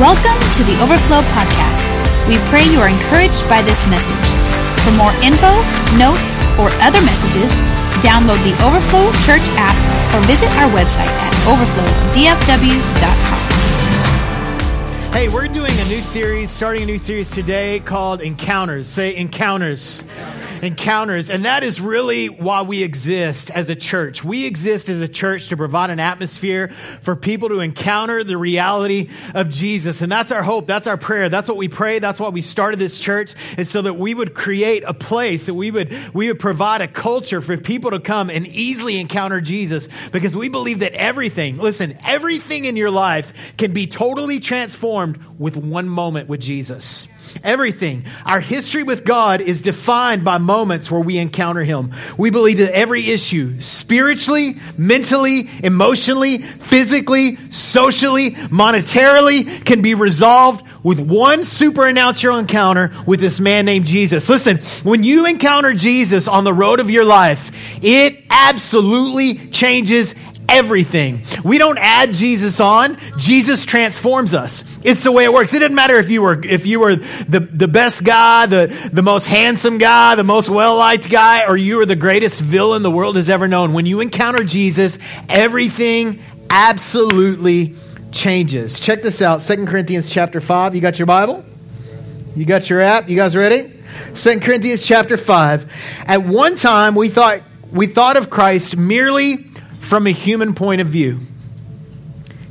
Welcome to the Overflow Podcast. We pray you are encouraged by this message. For more info, notes, or other messages, download the Overflow Church app or visit our website at overflowdfw.com. Hey, we're doing a new series, starting a new series today called Encounters. Say Encounters. Encounters. And that is really why we exist as a church. We exist as a church to provide an atmosphere for people to encounter the reality of Jesus. And that's our hope. That's our prayer. That's what we pray. That's why we started this church is so that we would create a place that we would, we would provide a culture for people to come and easily encounter Jesus because we believe that everything, listen, everything in your life can be totally transformed with one moment with Jesus. Everything. Our history with God is defined by moments where we encounter Him. We believe that every issue, spiritually, mentally, emotionally, physically, socially, monetarily, can be resolved with one supernatural encounter with this man named Jesus. Listen, when you encounter Jesus on the road of your life, it absolutely changes everything. We don't add Jesus on. Jesus transforms us. It's the way it works. It doesn't matter if you were if you were the, the best guy, the, the most handsome guy, the most well-liked guy, or you were the greatest villain the world has ever known. When you encounter Jesus, everything absolutely changes. Check this out. Second Corinthians chapter 5. You got your Bible? You got your app? You guys ready? Second Corinthians chapter 5. At one time we thought we thought of Christ merely from a human point of view,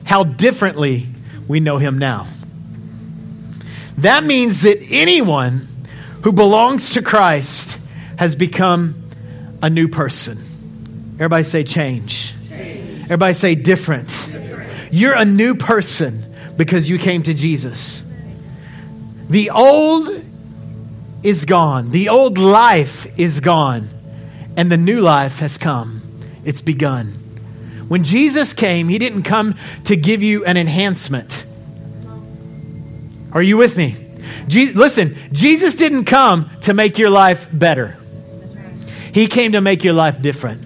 how differently we know him now. That means that anyone who belongs to Christ has become a new person. Everybody say change. change. Everybody say different. different. You're a new person because you came to Jesus. The old is gone, the old life is gone, and the new life has come. It's begun. When Jesus came, he didn't come to give you an enhancement. Are you with me? Je- listen, Jesus didn't come to make your life better. He came to make your life different.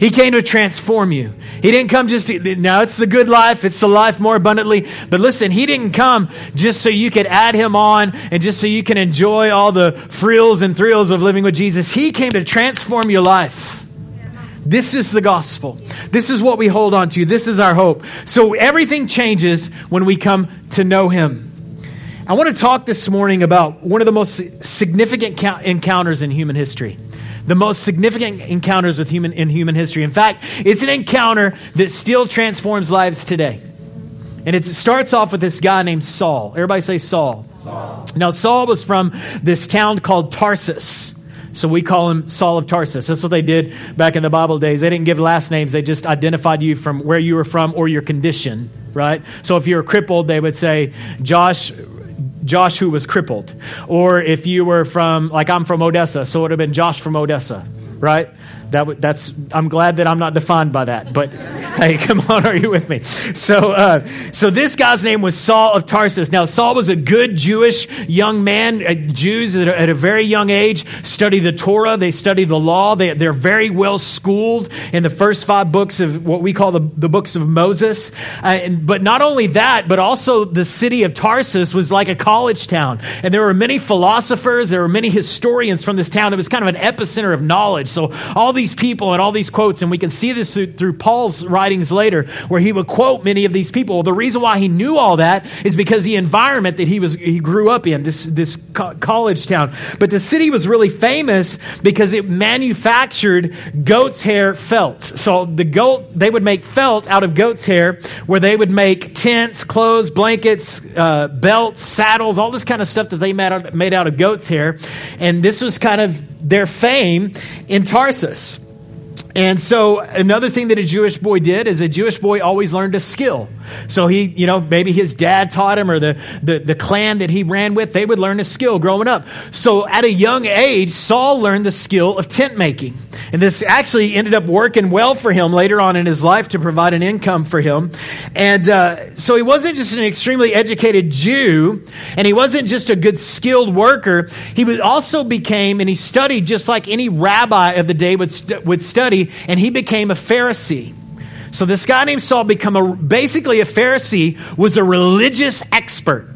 He came to transform you. He didn't come just to, now it's the good life, it's the life more abundantly. But listen, he didn't come just so you could add him on and just so you can enjoy all the frills and thrills of living with Jesus. He came to transform your life. This is the gospel. This is what we hold on to. This is our hope. So everything changes when we come to know Him. I want to talk this morning about one of the most significant encounters in human history. The most significant encounters with human in human history. In fact, it's an encounter that still transforms lives today. And it starts off with this guy named Saul. Everybody say Saul. Saul. Now, Saul was from this town called Tarsus. So we call him Saul of Tarsus. That's what they did back in the Bible days. They didn't give last names, they just identified you from where you were from or your condition, right? So if you were crippled, they would say, Josh. Josh, who was crippled. Or if you were from, like I'm from Odessa, so it would have been Josh from Odessa, right? That, that's, I'm glad that I'm not defined by that, but hey, come on, are you with me? So, uh, so this guy's name was Saul of Tarsus. Now, Saul was a good Jewish young man. Uh, Jews at a, at a, very young age study the Torah. They study the law. They, they're very well schooled in the first five books of what we call the, the books of Moses. Uh, and, but not only that, but also the city of Tarsus was like a college town. And there were many philosophers. There were many historians from this town. It was kind of an epicenter of knowledge. So all these people and all these quotes, and we can see this through, through Paul's writings later, where he would quote many of these people. Well, the reason why he knew all that is because the environment that he was he grew up in, this this co- college town. But the city was really famous because it manufactured goat's hair felt. So the goat they would make felt out of goat's hair, where they would make tents, clothes, blankets, uh, belts, saddles, all this kind of stuff that they made out, made out of goat's hair. And this was kind of their fame in Tarsus. And so another thing that a Jewish boy did is a Jewish boy always learned a skill. So he, you know, maybe his dad taught him or the, the, the, clan that he ran with, they would learn a skill growing up. So at a young age, Saul learned the skill of tent making. And this actually ended up working well for him later on in his life to provide an income for him. And uh, so he wasn't just an extremely educated Jew, and he wasn't just a good skilled worker. He also became, and he studied just like any rabbi of the day would, would study, and he became a Pharisee. So this guy named Saul become a, basically a Pharisee was a religious expert.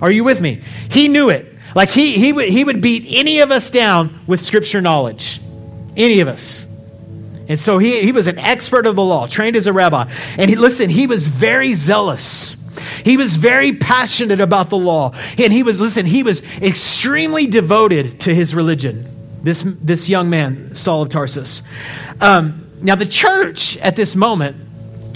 Are you with me? He knew it. Like he, he, would, he would beat any of us down with scripture knowledge. Any of us. And so he, he was an expert of the law, trained as a rabbi. And he, listen, he was very zealous. He was very passionate about the law. And he was, listen, he was extremely devoted to his religion. This, this young man, Saul of Tarsus. Um, now, the church at this moment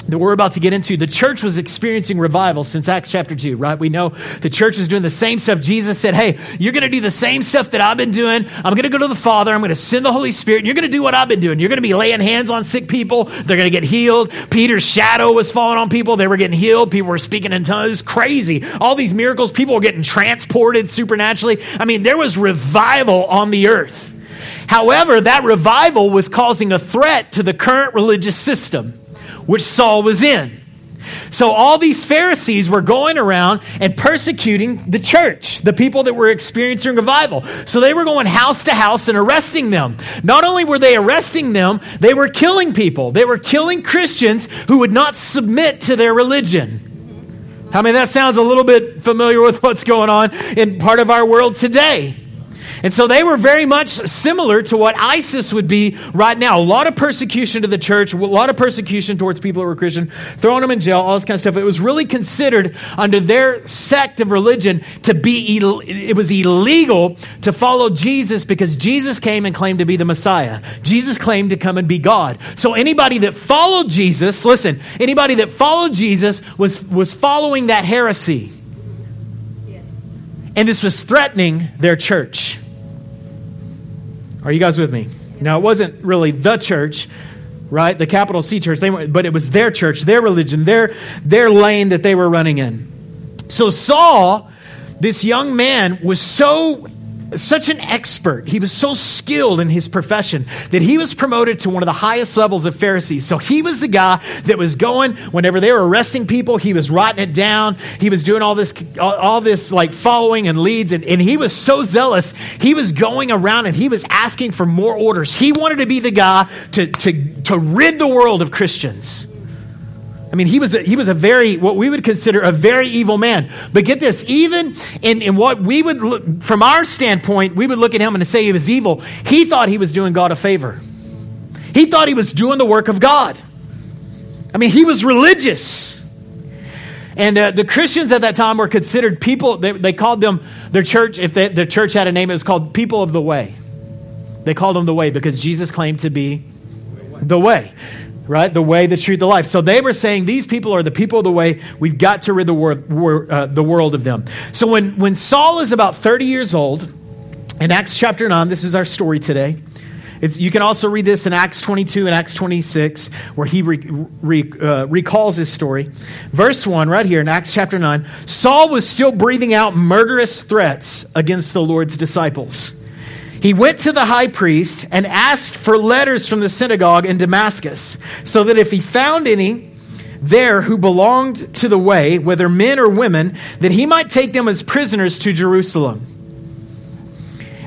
that we're about to get into, the church was experiencing revival since Acts chapter 2, right? We know the church was doing the same stuff. Jesus said, Hey, you're going to do the same stuff that I've been doing. I'm going to go to the Father. I'm going to send the Holy Spirit. You're going to do what I've been doing. You're going to be laying hands on sick people. They're going to get healed. Peter's shadow was falling on people. They were getting healed. People were speaking in tongues. Crazy. All these miracles. People were getting transported supernaturally. I mean, there was revival on the earth. However, that revival was causing a threat to the current religious system which Saul was in. So all these Pharisees were going around and persecuting the church, the people that were experiencing revival. So they were going house to house and arresting them. Not only were they arresting them, they were killing people. They were killing Christians who would not submit to their religion. I mean, that sounds a little bit familiar with what's going on in part of our world today. And so they were very much similar to what ISIS would be right now. A lot of persecution to the church, a lot of persecution towards people who were Christian, throwing them in jail, all this kind of stuff. It was really considered under their sect of religion to be, it was illegal to follow Jesus because Jesus came and claimed to be the Messiah. Jesus claimed to come and be God. So anybody that followed Jesus, listen, anybody that followed Jesus was, was following that heresy. And this was threatening their church. Are you guys with me? Now, it wasn't really the church, right? The capital C church, they were, but it was their church, their religion, their, their lane that they were running in. So Saul, this young man, was so such an expert. He was so skilled in his profession that he was promoted to one of the highest levels of Pharisees. So he was the guy that was going whenever they were arresting people, he was writing it down. He was doing all this, all this like following and leads. And, and he was so zealous. He was going around and he was asking for more orders. He wanted to be the guy to, to, to rid the world of Christians. I mean, he was a, he was a very, what we would consider a very evil man. But get this, even in, in what we would look, from our standpoint, we would look at him and say he was evil. He thought he was doing God a favor. He thought he was doing the work of God. I mean, he was religious. And uh, the Christians at that time were considered people, they, they called them, their church, if they, their church had a name, it was called people of the way. They called them the way because Jesus claimed to be the way right? The way, the truth, the life. So they were saying these people are the people of the way. We've got to rid the, wor- uh, the world of them. So when, when Saul is about 30 years old, in Acts chapter 9, this is our story today. It's, you can also read this in Acts 22 and Acts 26, where he re, re, uh, recalls his story. Verse 1, right here in Acts chapter 9 Saul was still breathing out murderous threats against the Lord's disciples. He went to the high priest and asked for letters from the synagogue in Damascus, so that if he found any there who belonged to the way, whether men or women, that he might take them as prisoners to Jerusalem.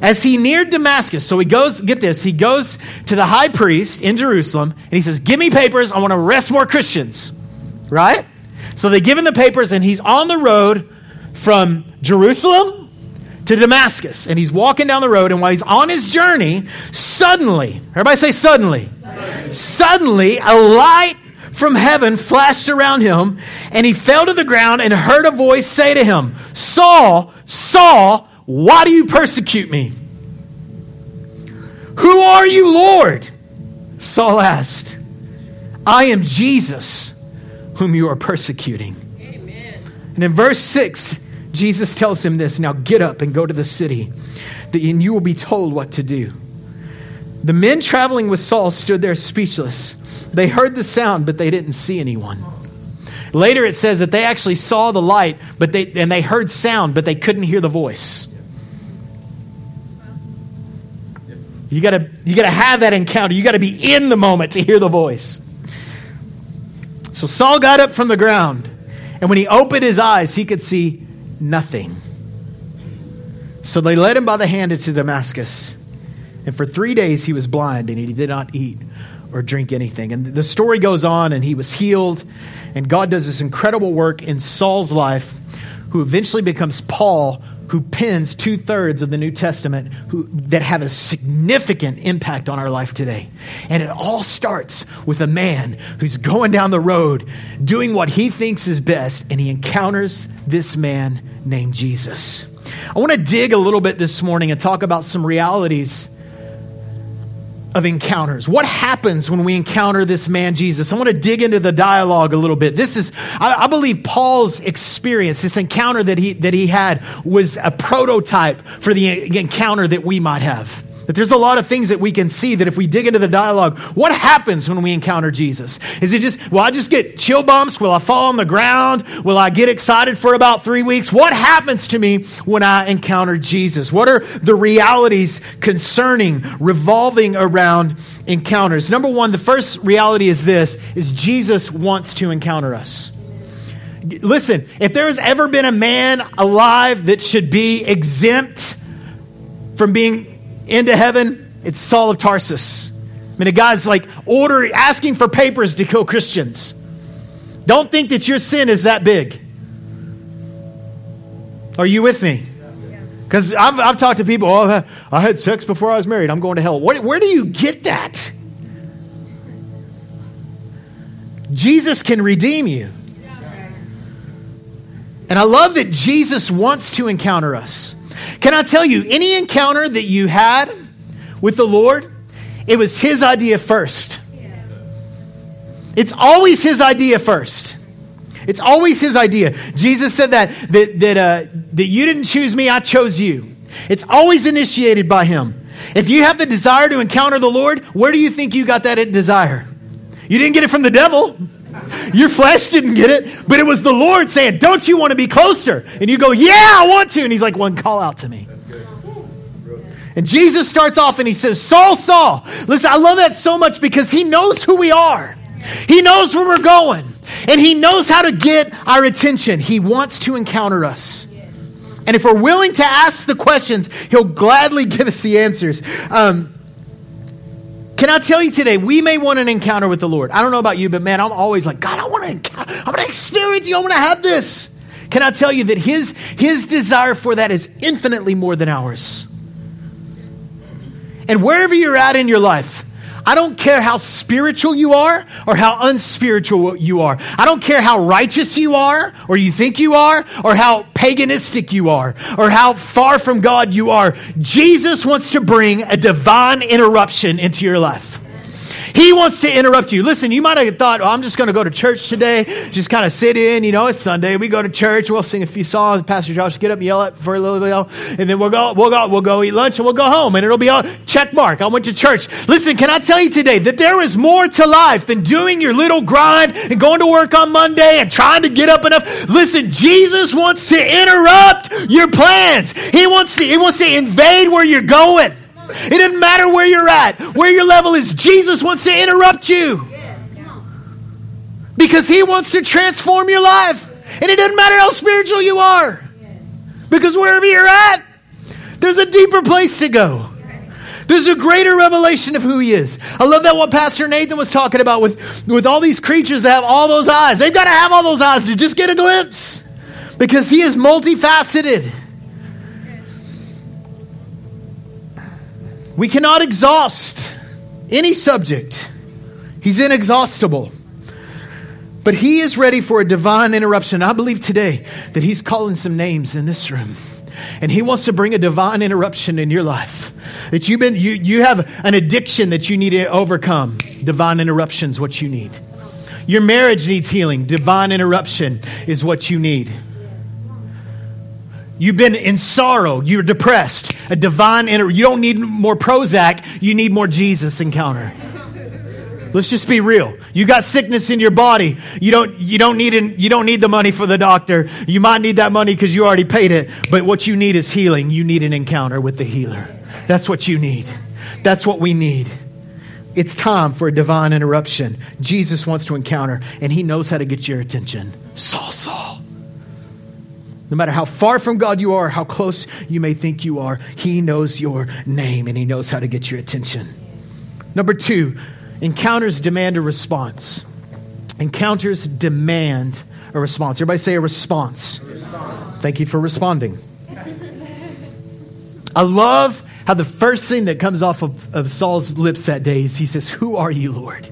As he neared Damascus, so he goes, get this, he goes to the high priest in Jerusalem and he says, Give me papers, I want to arrest more Christians. Right? So they give him the papers and he's on the road from Jerusalem to Damascus. And he's walking down the road, and while he's on his journey, suddenly, everybody say suddenly, suddenly, suddenly a light from heaven flashed around him, and he fell to the ground and heard a voice say to him, Saul, Saul, why do you persecute me? Who are you, Lord? Saul asked. I am Jesus, whom you are persecuting. Amen. And in verse 6, Jesus tells him this Now get up and go to the city, and you will be told what to do. The men traveling with Saul stood there speechless. They heard the sound, but they didn't see anyone. Later it says that they actually saw the light, but they and they heard sound, but they couldn't hear the voice. You gotta you gotta have that encounter. You gotta be in the moment to hear the voice. So Saul got up from the ground, and when he opened his eyes, he could see nothing. So they led him by the hand into Damascus. And for three days he was blind and he did not eat or drink anything. And the story goes on, and he was healed, and God does this incredible work in Saul's life, who eventually becomes Paul, who pens two thirds of the New Testament who, that have a significant impact on our life today. And it all starts with a man who's going down the road doing what he thinks is best, and he encounters this man named Jesus. I want to dig a little bit this morning and talk about some realities of encounters. What happens when we encounter this man Jesus? I want to dig into the dialogue a little bit. This is, I, I, believe, Paul's experience, this encounter that he that he had, was a prototype for the encounter that we might have. That there's a lot of things that we can see that if we dig into the dialogue, what happens when we encounter Jesus? Is it just, will I just get chill bumps? Will I fall on the ground? Will I get excited for about three weeks? What happens to me when I encounter Jesus? What are the realities concerning, revolving around encounters? Number one, the first reality is this, is Jesus wants to encounter us. Listen, if there has ever been a man alive that should be exempt from being into heaven, it's Saul of Tarsus. I mean, a guy's like order asking for papers to kill Christians. Don't think that your sin is that big. Are you with me? Because I've, I've talked to people, oh, I had sex before I was married. I'm going to hell. Where, where do you get that? Jesus can redeem you. And I love that Jesus wants to encounter us. Can I tell you, any encounter that you had with the Lord, it was His idea first. It's always His idea first. It's always His idea. Jesus said that, that, that, uh, that you didn't choose me, I chose you. It's always initiated by Him. If you have the desire to encounter the Lord, where do you think you got that desire? You didn't get it from the devil. Your flesh didn't get it, but it was the Lord saying, Don't you want to be closer? And you go, Yeah, I want to. And he's like, One, call out to me. And Jesus starts off and he says, Saul, Saul. Listen, I love that so much because he knows who we are. He knows where we're going. And he knows how to get our attention. He wants to encounter us. And if we're willing to ask the questions, he'll gladly give us the answers. Um, can I tell you today, we may want an encounter with the Lord. I don't know about you, but man, I'm always like, God, I want to encounter, I want to experience you. I want to have this. Can I tell you that his, his desire for that is infinitely more than ours? And wherever you're at in your life, I don't care how spiritual you are or how unspiritual you are. I don't care how righteous you are or you think you are or how paganistic you are or how far from God you are. Jesus wants to bring a divine interruption into your life. He wants to interrupt you. Listen, you might have thought, oh, I'm just going to go to church today, just kind of sit in. You know, it's Sunday. We go to church. We'll sing a few songs. Pastor Josh, get up and yell at for a little bit, and then we'll go, we'll go, we'll go eat lunch, and we'll go home, and it'll be all check mark. I went to church. Listen, can I tell you today that there is more to life than doing your little grind and going to work on Monday and trying to get up enough. Listen, Jesus wants to interrupt your plans. He wants to, he wants to invade where you're going. It doesn't matter where you're at, where your level is. Jesus wants to interrupt you because he wants to transform your life. And it doesn't matter how spiritual you are because wherever you're at, there's a deeper place to go. There's a greater revelation of who he is. I love that what Pastor Nathan was talking about with, with all these creatures that have all those eyes. They've got to have all those eyes to just get a glimpse because he is multifaceted. We cannot exhaust any subject, He's inexhaustible. But He is ready for a divine interruption. I believe today that He's calling some names in this room. And he wants to bring a divine interruption in your life. That you've been, you, you have an addiction that you need to overcome. Divine interruption is what you need. Your marriage needs healing. Divine interruption is what you need. You've been in sorrow. You're depressed. A divine inter- You don't need more Prozac. You need more Jesus encounter. Let's just be real. You got sickness in your body. You don't, you don't need, an, you don't need the money for the doctor. You might need that money because you already paid it. But what you need is healing. You need an encounter with the healer. That's what you need. That's what we need. It's time for a divine interruption. Jesus wants to encounter, and he knows how to get your attention. Saul, Saul. No matter how far from God you are, how close you may think you are, He knows your name and He knows how to get your attention. Number two, Encounters demand a response. Encounters demand a response. Everybody say a response. Response. Thank you for responding. I love how the first thing that comes off of, of Saul's lips that day is he says, Who are you, Lord?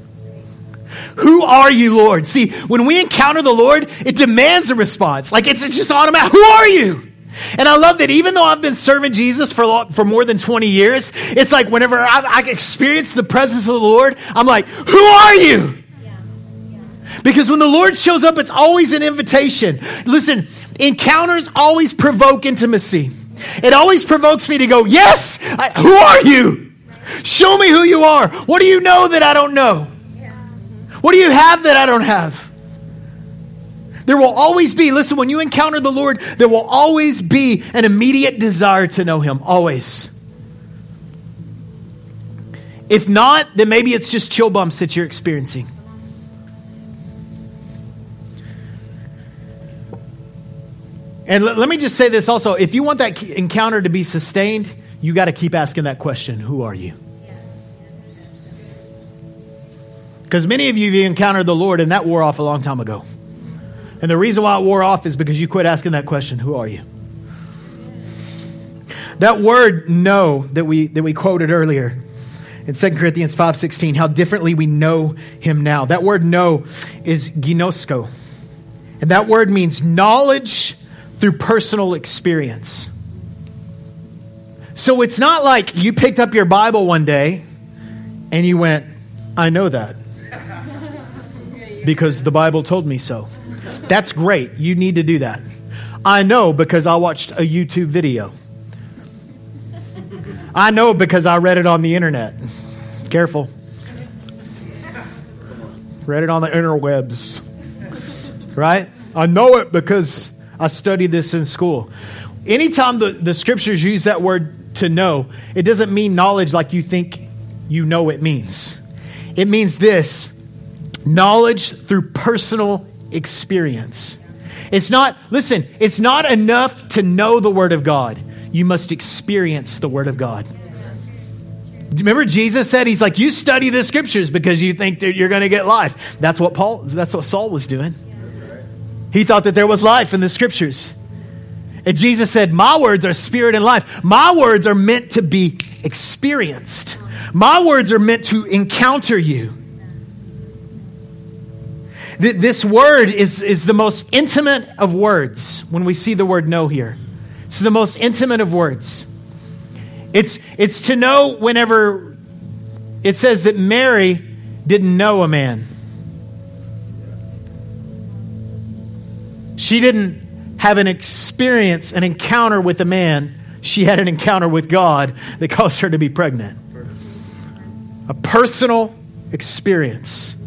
Who are you, Lord? See, when we encounter the Lord, it demands a response. Like it's, it's just automatic. Who are you? And I love that even though I've been serving Jesus for, for more than 20 years, it's like whenever I, I experience the presence of the Lord, I'm like, Who are you? Because when the Lord shows up, it's always an invitation. Listen, encounters always provoke intimacy. It always provokes me to go, Yes, I, who are you? Show me who you are. What do you know that I don't know? What do you have that I don't have? There will always be, listen, when you encounter the Lord, there will always be an immediate desire to know Him. Always. If not, then maybe it's just chill bumps that you're experiencing. And l- let me just say this also if you want that encounter to be sustained, you got to keep asking that question Who are you? Because many of you have encountered the Lord and that wore off a long time ago. And the reason why it wore off is because you quit asking that question Who are you? That word know that we, that we quoted earlier in 2 Corinthians 5.16, how differently we know him now. That word know is ginosko. And that word means knowledge through personal experience. So it's not like you picked up your Bible one day and you went, I know that because the Bible told me so. That's great. You need to do that. I know because I watched a YouTube video. I know because I read it on the internet. Careful. Read it on the interwebs. Right? I know it because I studied this in school. Anytime the, the scriptures use that word to know, it doesn't mean knowledge like you think you know it means. It means this knowledge through personal experience. It's not, listen, it's not enough to know the Word of God. You must experience the Word of God. Remember, Jesus said, He's like, you study the scriptures because you think that you're going to get life. That's what Paul, that's what Saul was doing. He thought that there was life in the scriptures. And Jesus said, My words are spirit and life. My words are meant to be experienced. My words are meant to encounter you. This word is, is the most intimate of words when we see the word know here. It's the most intimate of words. It's, it's to know whenever it says that Mary didn't know a man. She didn't have an experience, an encounter with a man. She had an encounter with God that caused her to be pregnant. A personal experience.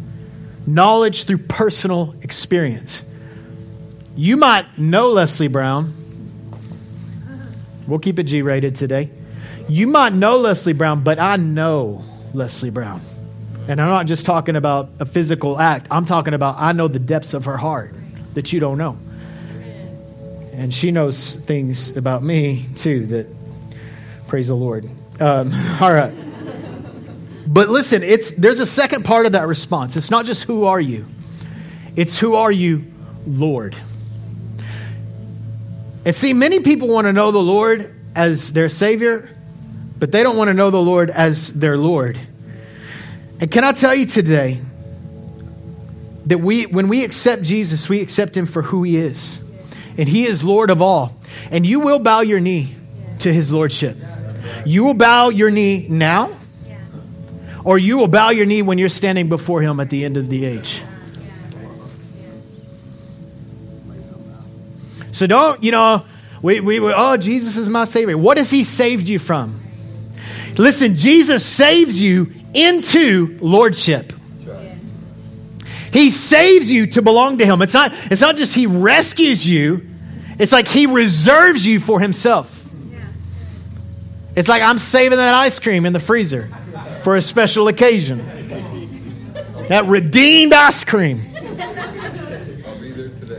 Knowledge through personal experience. You might know Leslie Brown. We'll keep it G rated today. You might know Leslie Brown, but I know Leslie Brown. And I'm not just talking about a physical act, I'm talking about I know the depths of her heart that you don't know. And she knows things about me too that, praise the Lord. Um, all right. But listen, it's, there's a second part of that response. It's not just who are you, it's who are you, Lord. And see, many people want to know the Lord as their Savior, but they don't want to know the Lord as their Lord. And can I tell you today that we, when we accept Jesus, we accept Him for who He is. And He is Lord of all. And you will bow your knee to His Lordship. You will bow your knee now or you will bow your knee when you're standing before Him at the end of the age. So don't, you know, we, we, oh, Jesus is my Savior. What has He saved you from? Listen, Jesus saves you into Lordship. He saves you to belong to Him. It's not, it's not just He rescues you, it's like He reserves you for Himself. It's like I'm saving that ice cream in the freezer for a special occasion. That redeemed ice cream.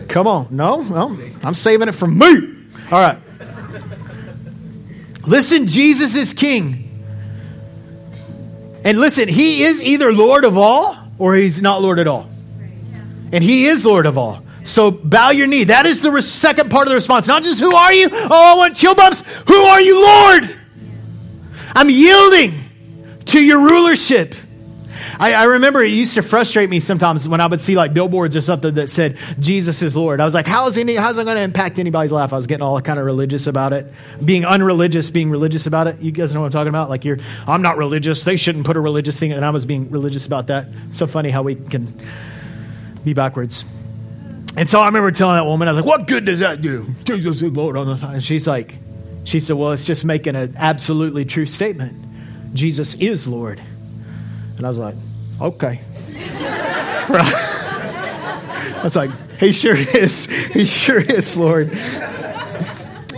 Come on. No, no. I'm saving it for me. All right. Listen, Jesus is king. And listen, he is either Lord of all or he's not Lord at all. And he is Lord of all. So bow your knee. That is the re- second part of the response. Not just who are you? Oh, I want chill bumps. Who are you, Lord? I'm yielding to your rulership. I, I, remember it used to frustrate me sometimes when I would see like billboards or something that said Jesus is Lord. I was like, how is any how's it going to impact anybody's life? I was getting all kind of religious about it, being unreligious, being religious about it. You guys know what I'm talking about? Like you're, I'm not religious. They shouldn't put a religious thing, and I was being religious about that. It's so funny how we can be backwards. And so I remember telling that woman, I was like, "What good does that do?" Jesus is Lord on the. And she's like, she said, "Well, it's just making an absolutely true statement. Jesus is Lord." And I was like, okay. I was like, he sure is. He sure is, Lord.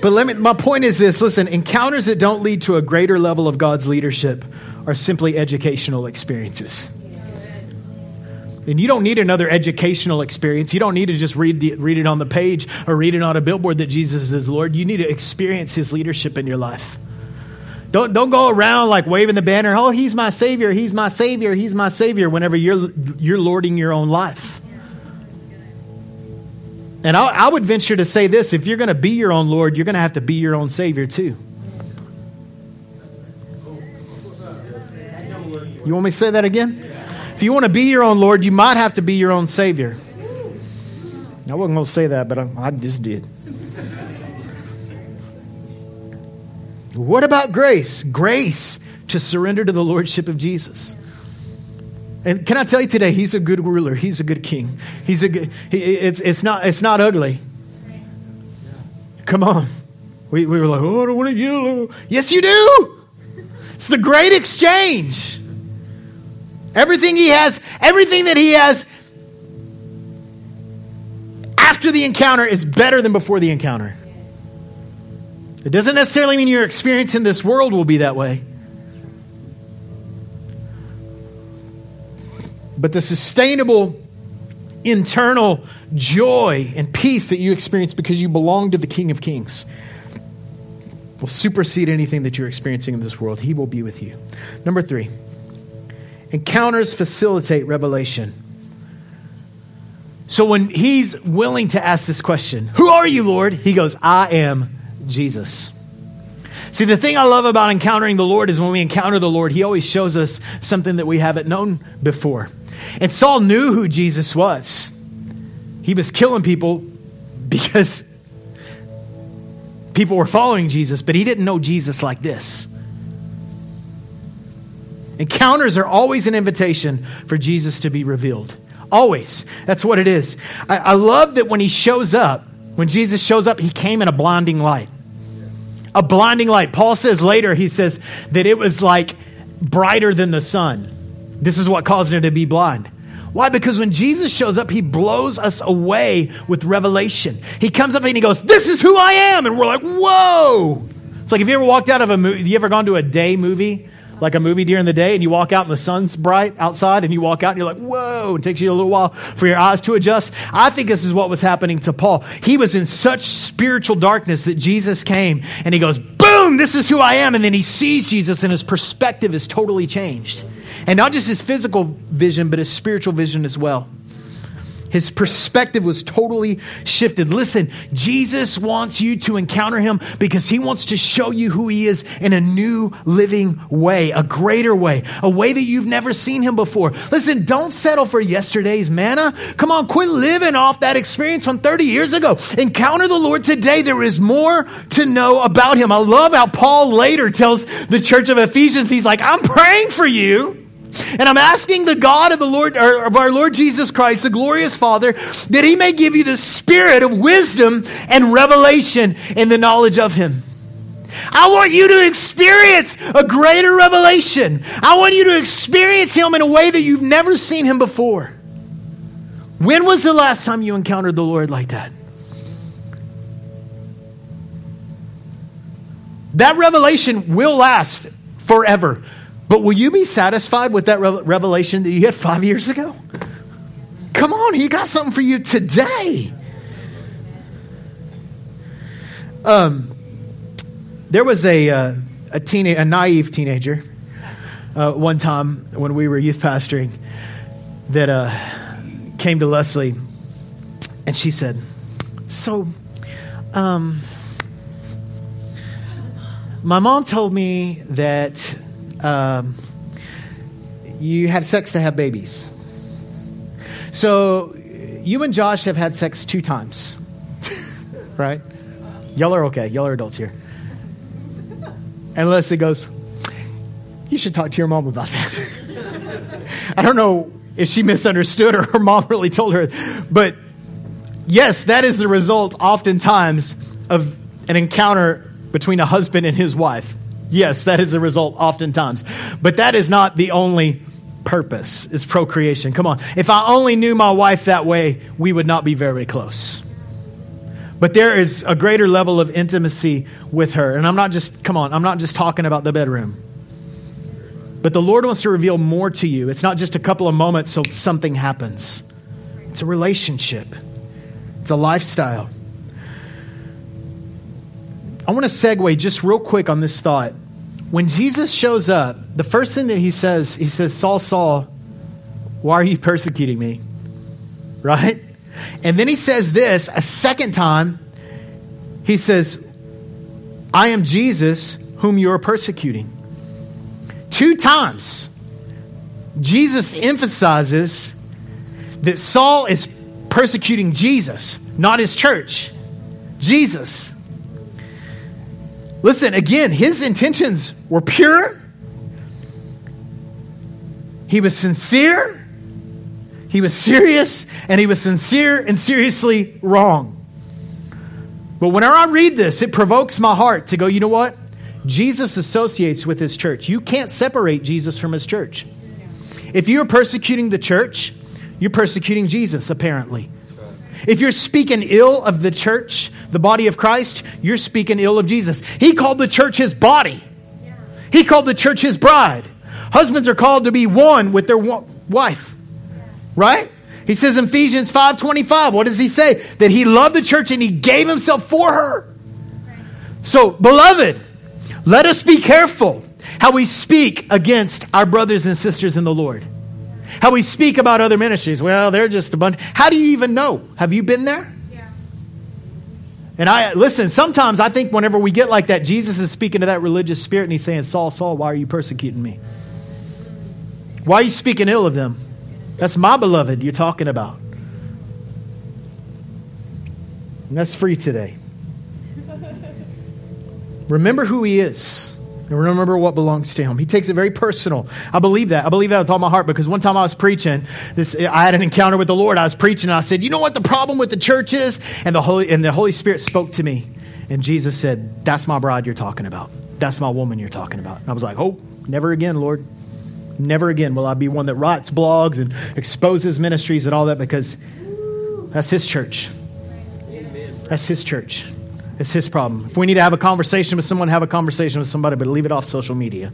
But let me, my point is this listen, encounters that don't lead to a greater level of God's leadership are simply educational experiences. And you don't need another educational experience. You don't need to just read, the, read it on the page or read it on a billboard that Jesus is Lord. You need to experience his leadership in your life. Don't, don't go around like waving the banner, oh, he's my savior, he's my savior, he's my savior, whenever you're, you're lording your own life. And I, I would venture to say this if you're going to be your own Lord, you're going to have to be your own Savior too. You want me to say that again? If you want to be your own Lord, you might have to be your own Savior. I wasn't going to say that, but I, I just did. What about grace? Grace to surrender to the Lordship of Jesus. And can I tell you today, he's a good ruler. He's a good king. He's a good, he, it's, it's, not, it's not ugly. Come on. We, we were like, oh, I don't want to yell. Yes, you do. It's the great exchange. Everything he has, everything that he has after the encounter is better than before the encounter. It doesn't necessarily mean your experience in this world will be that way. But the sustainable internal joy and peace that you experience because you belong to the King of Kings will supersede anything that you're experiencing in this world. He will be with you. Number three, encounters facilitate revelation. So when he's willing to ask this question, Who are you, Lord? He goes, I am Jesus. See, the thing I love about encountering the Lord is when we encounter the Lord, He always shows us something that we haven't known before. And Saul knew who Jesus was. He was killing people because people were following Jesus, but he didn't know Jesus like this. Encounters are always an invitation for Jesus to be revealed. Always. That's what it is. I, I love that when he shows up, when Jesus shows up, he came in a blinding light a blinding light. Paul says later, he says that it was like brighter than the sun. This is what caused her to be blind. Why? Because when Jesus shows up, he blows us away with revelation. He comes up and he goes, This is who I am. And we're like, Whoa. It's like if you ever walked out of a movie, you ever gone to a day movie like a movie during the day and you walk out and the sun's bright outside and you walk out and you're like, whoa, it takes you a little while for your eyes to adjust. I think this is what was happening to Paul. He was in such spiritual darkness that Jesus came and he goes, boom, this is who I am. And then he sees Jesus and his perspective is totally changed. And not just his physical vision, but his spiritual vision as well. His perspective was totally shifted. Listen, Jesus wants you to encounter him because he wants to show you who he is in a new living way, a greater way, a way that you've never seen him before. Listen, don't settle for yesterday's manna. Come on, quit living off that experience from 30 years ago. Encounter the Lord today. There is more to know about him. I love how Paul later tells the church of Ephesians, he's like, I'm praying for you and I'm asking the God of the Lord of our Lord Jesus Christ, the glorious Father, that he may give you the spirit of wisdom and revelation in the knowledge of him. I want you to experience a greater revelation. I want you to experience him in a way that you've never seen him before. When was the last time you encountered the Lord like that? That revelation will last forever. But will you be satisfied with that revelation that you had five years ago? Come on, he got something for you today. Um, there was a uh, a teenage, a naive teenager. uh, one time when we were youth pastoring that uh, came to Leslie, and she said, "So, um, my mom told me that um, you have sex to have babies. So, you and Josh have had sex two times, right? Y'all are okay. Y'all are adults here." And Leslie goes, You should talk to your mom about that. I don't know if she misunderstood or her mom really told her, but yes, that is the result oftentimes of an encounter between a husband and his wife. Yes, that is the result oftentimes. But that is not the only purpose, is procreation. Come on. If I only knew my wife that way, we would not be very close. But there is a greater level of intimacy with her. And I'm not just, come on, I'm not just talking about the bedroom. But the Lord wants to reveal more to you. It's not just a couple of moments so something happens, it's a relationship, it's a lifestyle. I want to segue just real quick on this thought. When Jesus shows up, the first thing that he says, he says, Saul, Saul, why are you persecuting me? Right? And then he says this a second time. He says, I am Jesus whom you are persecuting. Two times, Jesus emphasizes that Saul is persecuting Jesus, not his church. Jesus. Listen, again, his intentions were pure. He was sincere. He was serious and he was sincere and seriously wrong. But whenever I read this, it provokes my heart to go, you know what? Jesus associates with his church. You can't separate Jesus from his church. If you're persecuting the church, you're persecuting Jesus, apparently. If you're speaking ill of the church, the body of Christ, you're speaking ill of Jesus. He called the church his body, he called the church his bride. Husbands are called to be one with their wife. Right? He says in Ephesians 5:25, what does he say? That he loved the church and he gave himself for her. So, beloved, let us be careful how we speak against our brothers and sisters in the Lord. How we speak about other ministries. Well, they're just a bunch. How do you even know? Have you been there? Yeah. And I listen, sometimes I think whenever we get like that, Jesus is speaking to that religious spirit and he's saying, Saul, Saul, why are you persecuting me? Why are you speaking ill of them? That's my beloved you're talking about. And that's free today. Remember who he is. And remember what belongs to him. He takes it very personal. I believe that. I believe that with all my heart because one time I was preaching, this I had an encounter with the Lord. I was preaching and I said, "You know what the problem with the church is?" And the Holy and the Holy Spirit spoke to me. And Jesus said, "That's my bride you're talking about. That's my woman you're talking about." And I was like, "Oh, never again, Lord." Never again will I be one that writes blogs and exposes ministries and all that because that's his church. That's his church. It's his problem. If we need to have a conversation with someone, have a conversation with somebody, but leave it off social media.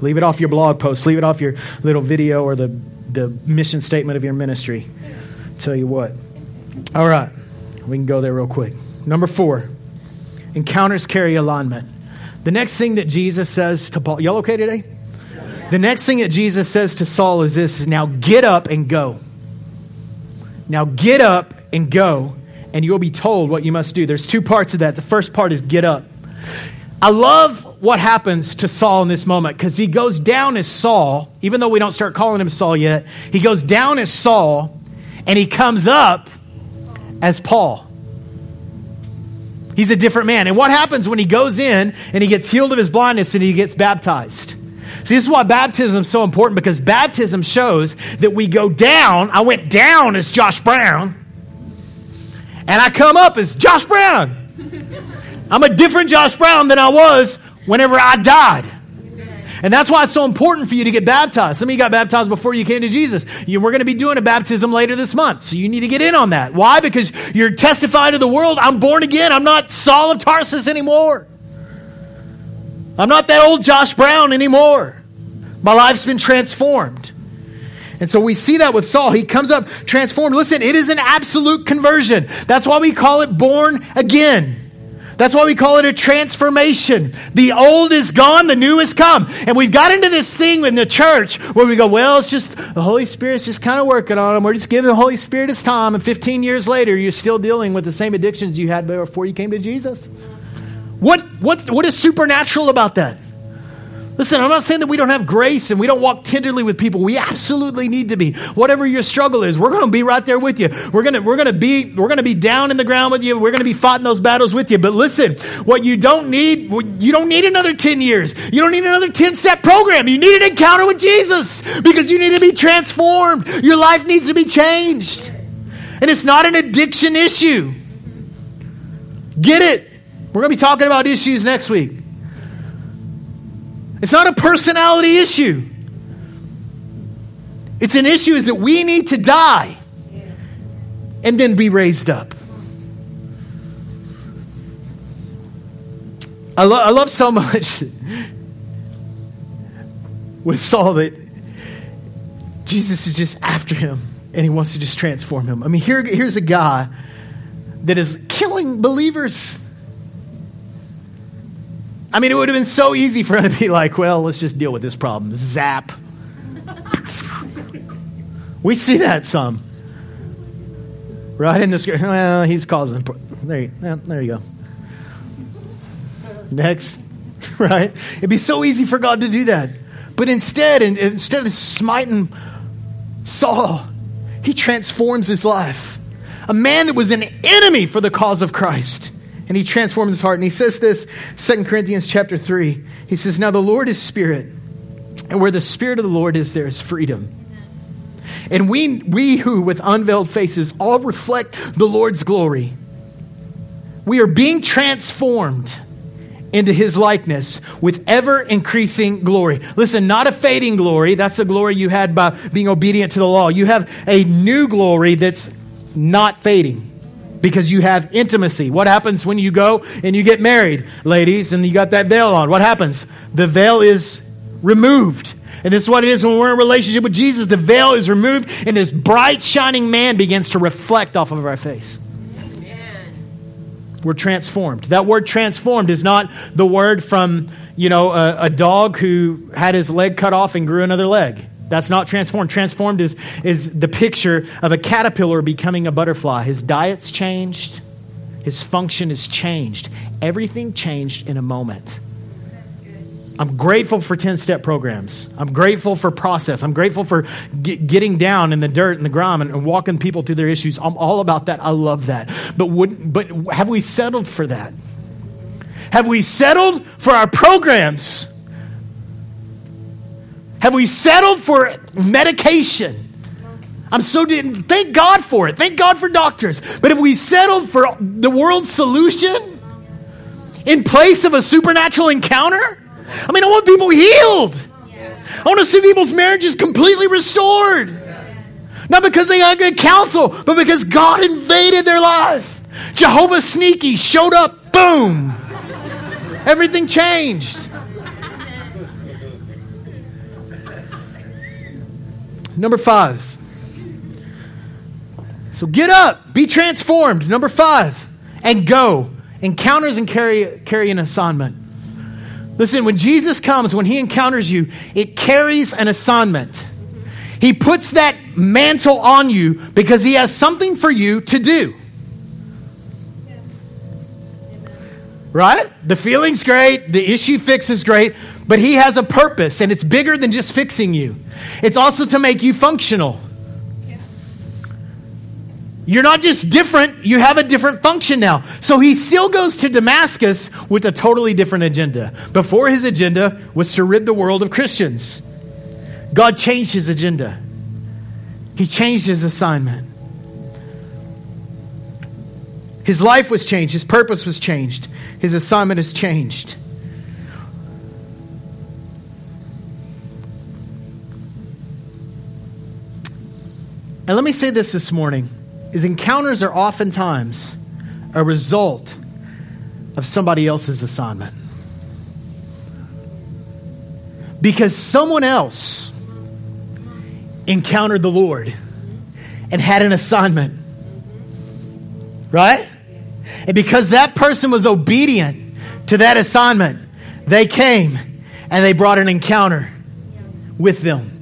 Leave it off your blog post. Leave it off your little video or the, the mission statement of your ministry. Tell you what. All right. We can go there real quick. Number four encounters carry alignment. The next thing that Jesus says to Paul, y'all okay today? The next thing that Jesus says to Saul is this is now get up and go. Now get up and go, and you'll be told what you must do. There's two parts of that. The first part is get up. I love what happens to Saul in this moment because he goes down as Saul, even though we don't start calling him Saul yet. He goes down as Saul and he comes up as Paul. He's a different man. And what happens when he goes in and he gets healed of his blindness and he gets baptized? See, this is why baptism is so important because baptism shows that we go down. I went down as Josh Brown, and I come up as Josh Brown. I'm a different Josh Brown than I was whenever I died. And that's why it's so important for you to get baptized. Some of you got baptized before you came to Jesus. You, we're going to be doing a baptism later this month. So you need to get in on that. Why? Because you're testifying to the world, I'm born again. I'm not Saul of Tarsus anymore. I'm not that old Josh Brown anymore. My life's been transformed. And so we see that with Saul. He comes up transformed. Listen, it is an absolute conversion. That's why we call it born again. That's why we call it a transformation. The old is gone, the new has come. And we've got into this thing in the church where we go, well, it's just the Holy Spirit's just kind of working on them. We're just giving the Holy Spirit his time. And 15 years later, you're still dealing with the same addictions you had before you came to Jesus. What, what, what is supernatural about that? Listen, I'm not saying that we don't have grace and we don't walk tenderly with people. We absolutely need to be. Whatever your struggle is, we're going to be right there with you. We're going to we're going to be we're going to be down in the ground with you. We're going to be fighting those battles with you. But listen, what you don't need you don't need another 10 years. You don't need another 10 step program. You need an encounter with Jesus because you need to be transformed. Your life needs to be changed. And it's not an addiction issue. Get it? We're going to be talking about issues next week. It's not a personality issue. It's an issue is that we need to die and then be raised up. I, lo- I love so much with Saul that Jesus is just after him and he wants to just transform him. I mean, here, here's a guy that is killing believers I mean, it would have been so easy for him to be like, well, let's just deal with this problem. Zap. we see that some. Right in the script. Well, he's causing. There you, there you go. Next. Right? It'd be so easy for God to do that. But instead, instead of smiting Saul, he transforms his life. A man that was an enemy for the cause of Christ and he transforms his heart. And he says this, 2 Corinthians chapter 3. He says, Now the Lord is spirit, and where the spirit of the Lord is, there is freedom. And we, we who, with unveiled faces, all reflect the Lord's glory, we are being transformed into his likeness with ever increasing glory. Listen, not a fading glory. That's the glory you had by being obedient to the law. You have a new glory that's not fading because you have intimacy. What happens when you go and you get married, ladies, and you got that veil on? What happens? The veil is removed. And this is what it is when we're in relationship with Jesus. The veil is removed, and this bright, shining man begins to reflect off of our face. We're transformed. That word transformed is not the word from, you know, a, a dog who had his leg cut off and grew another leg. That's not transformed. Transformed is, is the picture of a caterpillar becoming a butterfly. His diet's changed, his function is changed. Everything changed in a moment. I'm grateful for 10 step programs. I'm grateful for process. I'm grateful for get, getting down in the dirt and the grime and, and, walking people through their issues. I'm all about that. I love that. But, would, but have we settled for that? Have we settled for our programs? Have we settled for medication? I'm so thank God for it. Thank God for doctors. But if we settled for the world's solution in place of a supernatural encounter, I mean, I want people healed. I want to see people's marriages completely restored. Not because they got good counsel, but because God invaded their life. Jehovah Sneaky showed up, boom. Everything changed. Number five. So get up, be transformed. Number five, and go. Encounters and carry, carry an assignment. Listen, when Jesus comes, when he encounters you, it carries an assignment. He puts that mantle on you because he has something for you to do. Right? The feeling's great, the issue fix is great, but he has a purpose and it's bigger than just fixing you. It's also to make you functional. You're not just different, you have a different function now. So he still goes to Damascus with a totally different agenda. Before his agenda was to rid the world of Christians. God changed his agenda. He changed his assignment. His life was changed, his purpose was changed, his assignment has changed. And let me say this this morning is encounters are oftentimes a result of somebody else's assignment. Because someone else encountered the Lord and had an assignment. Right? And because that person was obedient to that assignment, they came and they brought an encounter with them.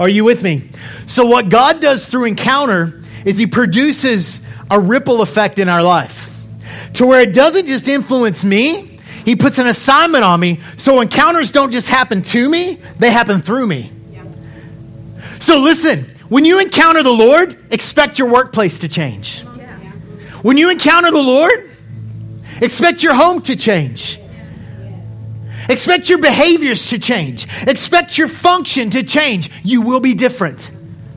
Are you with me? So, what God does through encounter is He produces a ripple effect in our life to where it doesn't just influence me, He puts an assignment on me. So, encounters don't just happen to me, they happen through me. So, listen, when you encounter the Lord, expect your workplace to change. When you encounter the Lord, expect your home to change. Expect your behaviors to change. Expect your function to change. You will be different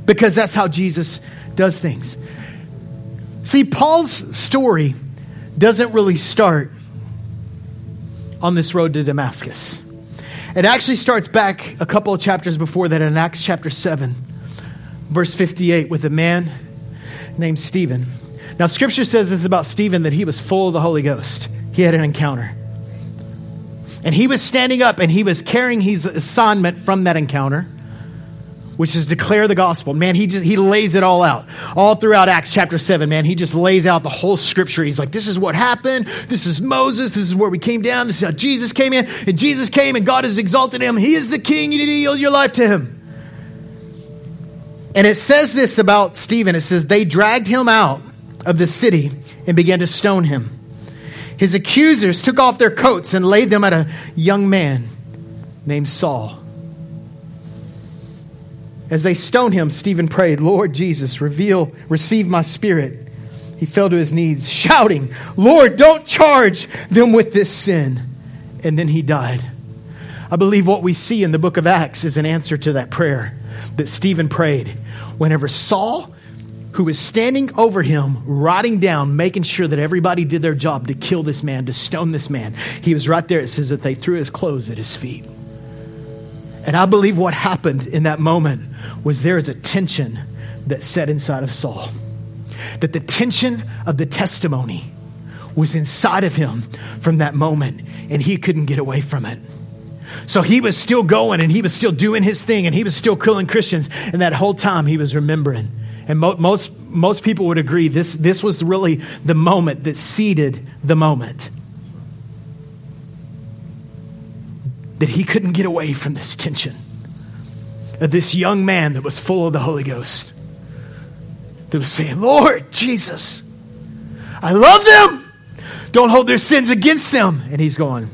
because that's how Jesus does things. See, Paul's story doesn't really start on this road to Damascus. It actually starts back a couple of chapters before that in Acts chapter 7, verse 58, with a man named Stephen. Now, scripture says this about Stephen that he was full of the Holy Ghost. He had an encounter. And he was standing up and he was carrying his assignment from that encounter, which is declare the gospel. Man, he just he lays it all out. All throughout Acts chapter 7, man, he just lays out the whole scripture. He's like, this is what happened. This is Moses. This is where we came down. This is how Jesus came in. And Jesus came and God has exalted him. He is the king. You need to yield your life to him. And it says this about Stephen. It says, they dragged him out of the city and began to stone him. His accusers took off their coats and laid them at a young man named Saul. As they stoned him, Stephen prayed, Lord Jesus, reveal, receive my spirit. He fell to his knees, shouting, Lord, don't charge them with this sin. And then he died. I believe what we see in the book of Acts is an answer to that prayer that Stephen prayed. Whenever Saul who was standing over him, writing down, making sure that everybody did their job to kill this man, to stone this man. He was right there. It says that they threw his clothes at his feet. And I believe what happened in that moment was there is a tension that set inside of Saul. That the tension of the testimony was inside of him from that moment, and he couldn't get away from it. So he was still going and he was still doing his thing and he was still killing Christians. And that whole time he was remembering and mo- most, most people would agree this, this was really the moment that seeded the moment. That he couldn't get away from this tension of this young man that was full of the Holy Ghost. That was saying, Lord Jesus, I love them. Don't hold their sins against them. And he's going.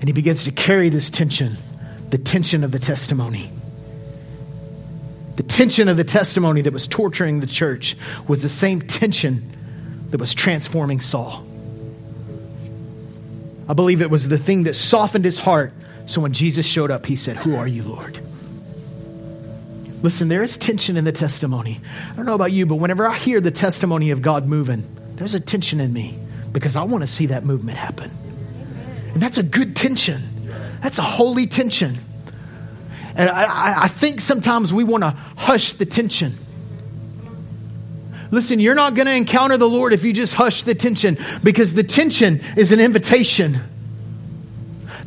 And he begins to carry this tension, the tension of the testimony. The tension of the testimony that was torturing the church was the same tension that was transforming Saul. I believe it was the thing that softened his heart. So when Jesus showed up, he said, Who are you, Lord? Listen, there is tension in the testimony. I don't know about you, but whenever I hear the testimony of God moving, there's a tension in me because I want to see that movement happen. And that's a good tension. That's a holy tension. And I, I think sometimes we want to hush the tension. Listen, you're not going to encounter the Lord if you just hush the tension because the tension is an invitation.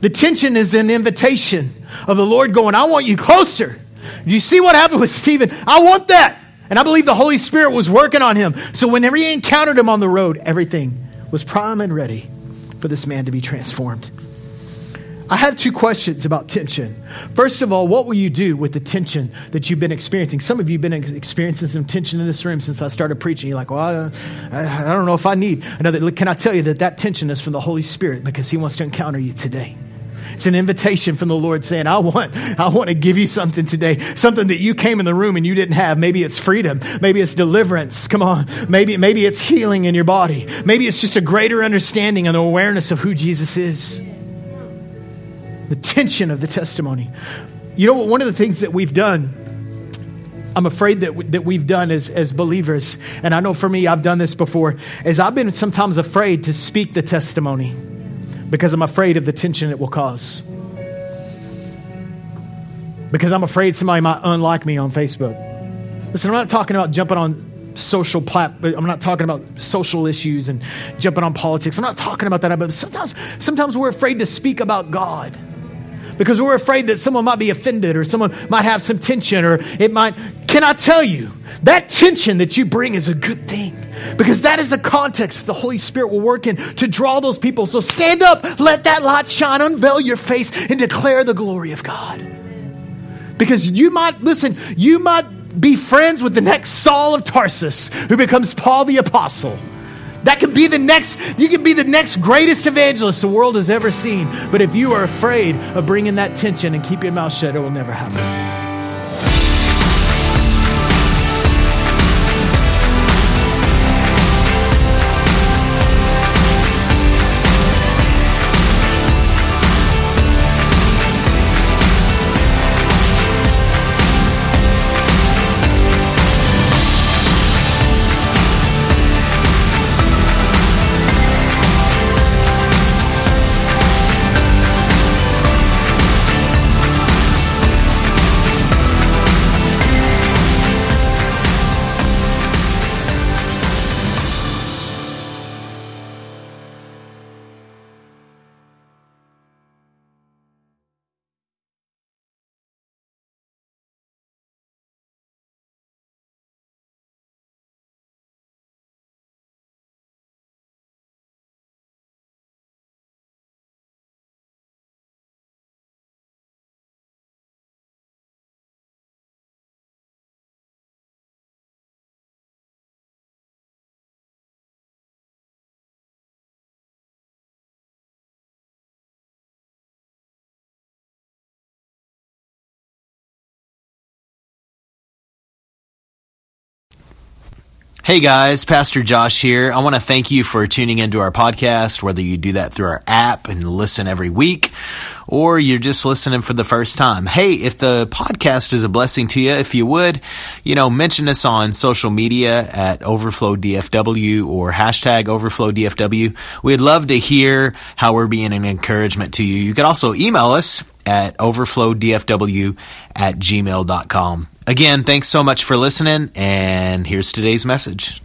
The tension is an invitation of the Lord going, I want you closer. You see what happened with Stephen? I want that. And I believe the Holy Spirit was working on him. So whenever he encountered him on the road, everything was prime and ready for this man to be transformed. I have two questions about tension. First of all, what will you do with the tension that you've been experiencing? Some of you have been experiencing some tension in this room since I started preaching. You're like, well, I, I don't know if I need another. Can I tell you that that tension is from the Holy Spirit because He wants to encounter you today? It's an invitation from the Lord saying, I want, I want to give you something today, something that you came in the room and you didn't have. Maybe it's freedom. Maybe it's deliverance. Come on. Maybe, maybe it's healing in your body. Maybe it's just a greater understanding and awareness of who Jesus is the tension of the testimony. You know, one of the things that we've done, I'm afraid that, that we've done as, as believers, and I know for me, I've done this before, is I've been sometimes afraid to speak the testimony because I'm afraid of the tension it will cause. Because I'm afraid somebody might unlike me on Facebook. Listen, I'm not talking about jumping on social plat. I'm not talking about social issues and jumping on politics. I'm not talking about that. But sometimes, sometimes we're afraid to speak about God because we're afraid that someone might be offended or someone might have some tension or it might. Can I tell you that tension that you bring is a good thing because that is the context the Holy Spirit will work in to draw those people. So stand up, let that light shine, unveil your face, and declare the glory of God. Because you might, listen, you might be friends with the next Saul of Tarsus who becomes Paul the Apostle. That could be the next, you could be the next greatest evangelist the world has ever seen. But if you are afraid of bringing that tension and keep your mouth shut, it will never happen. Hey guys, Pastor Josh here. I want to thank you for tuning into our podcast, whether you do that through our app and listen every week, or you're just listening for the first time. Hey, if the podcast is a blessing to you, if you would, you know, mention us on social media at Overflow DFW or hashtag Overflow DFW. We'd love to hear how we're being an encouragement to you. You can also email us at overflowdfw at gmail.com. Again, thanks so much for listening, and here's today's message.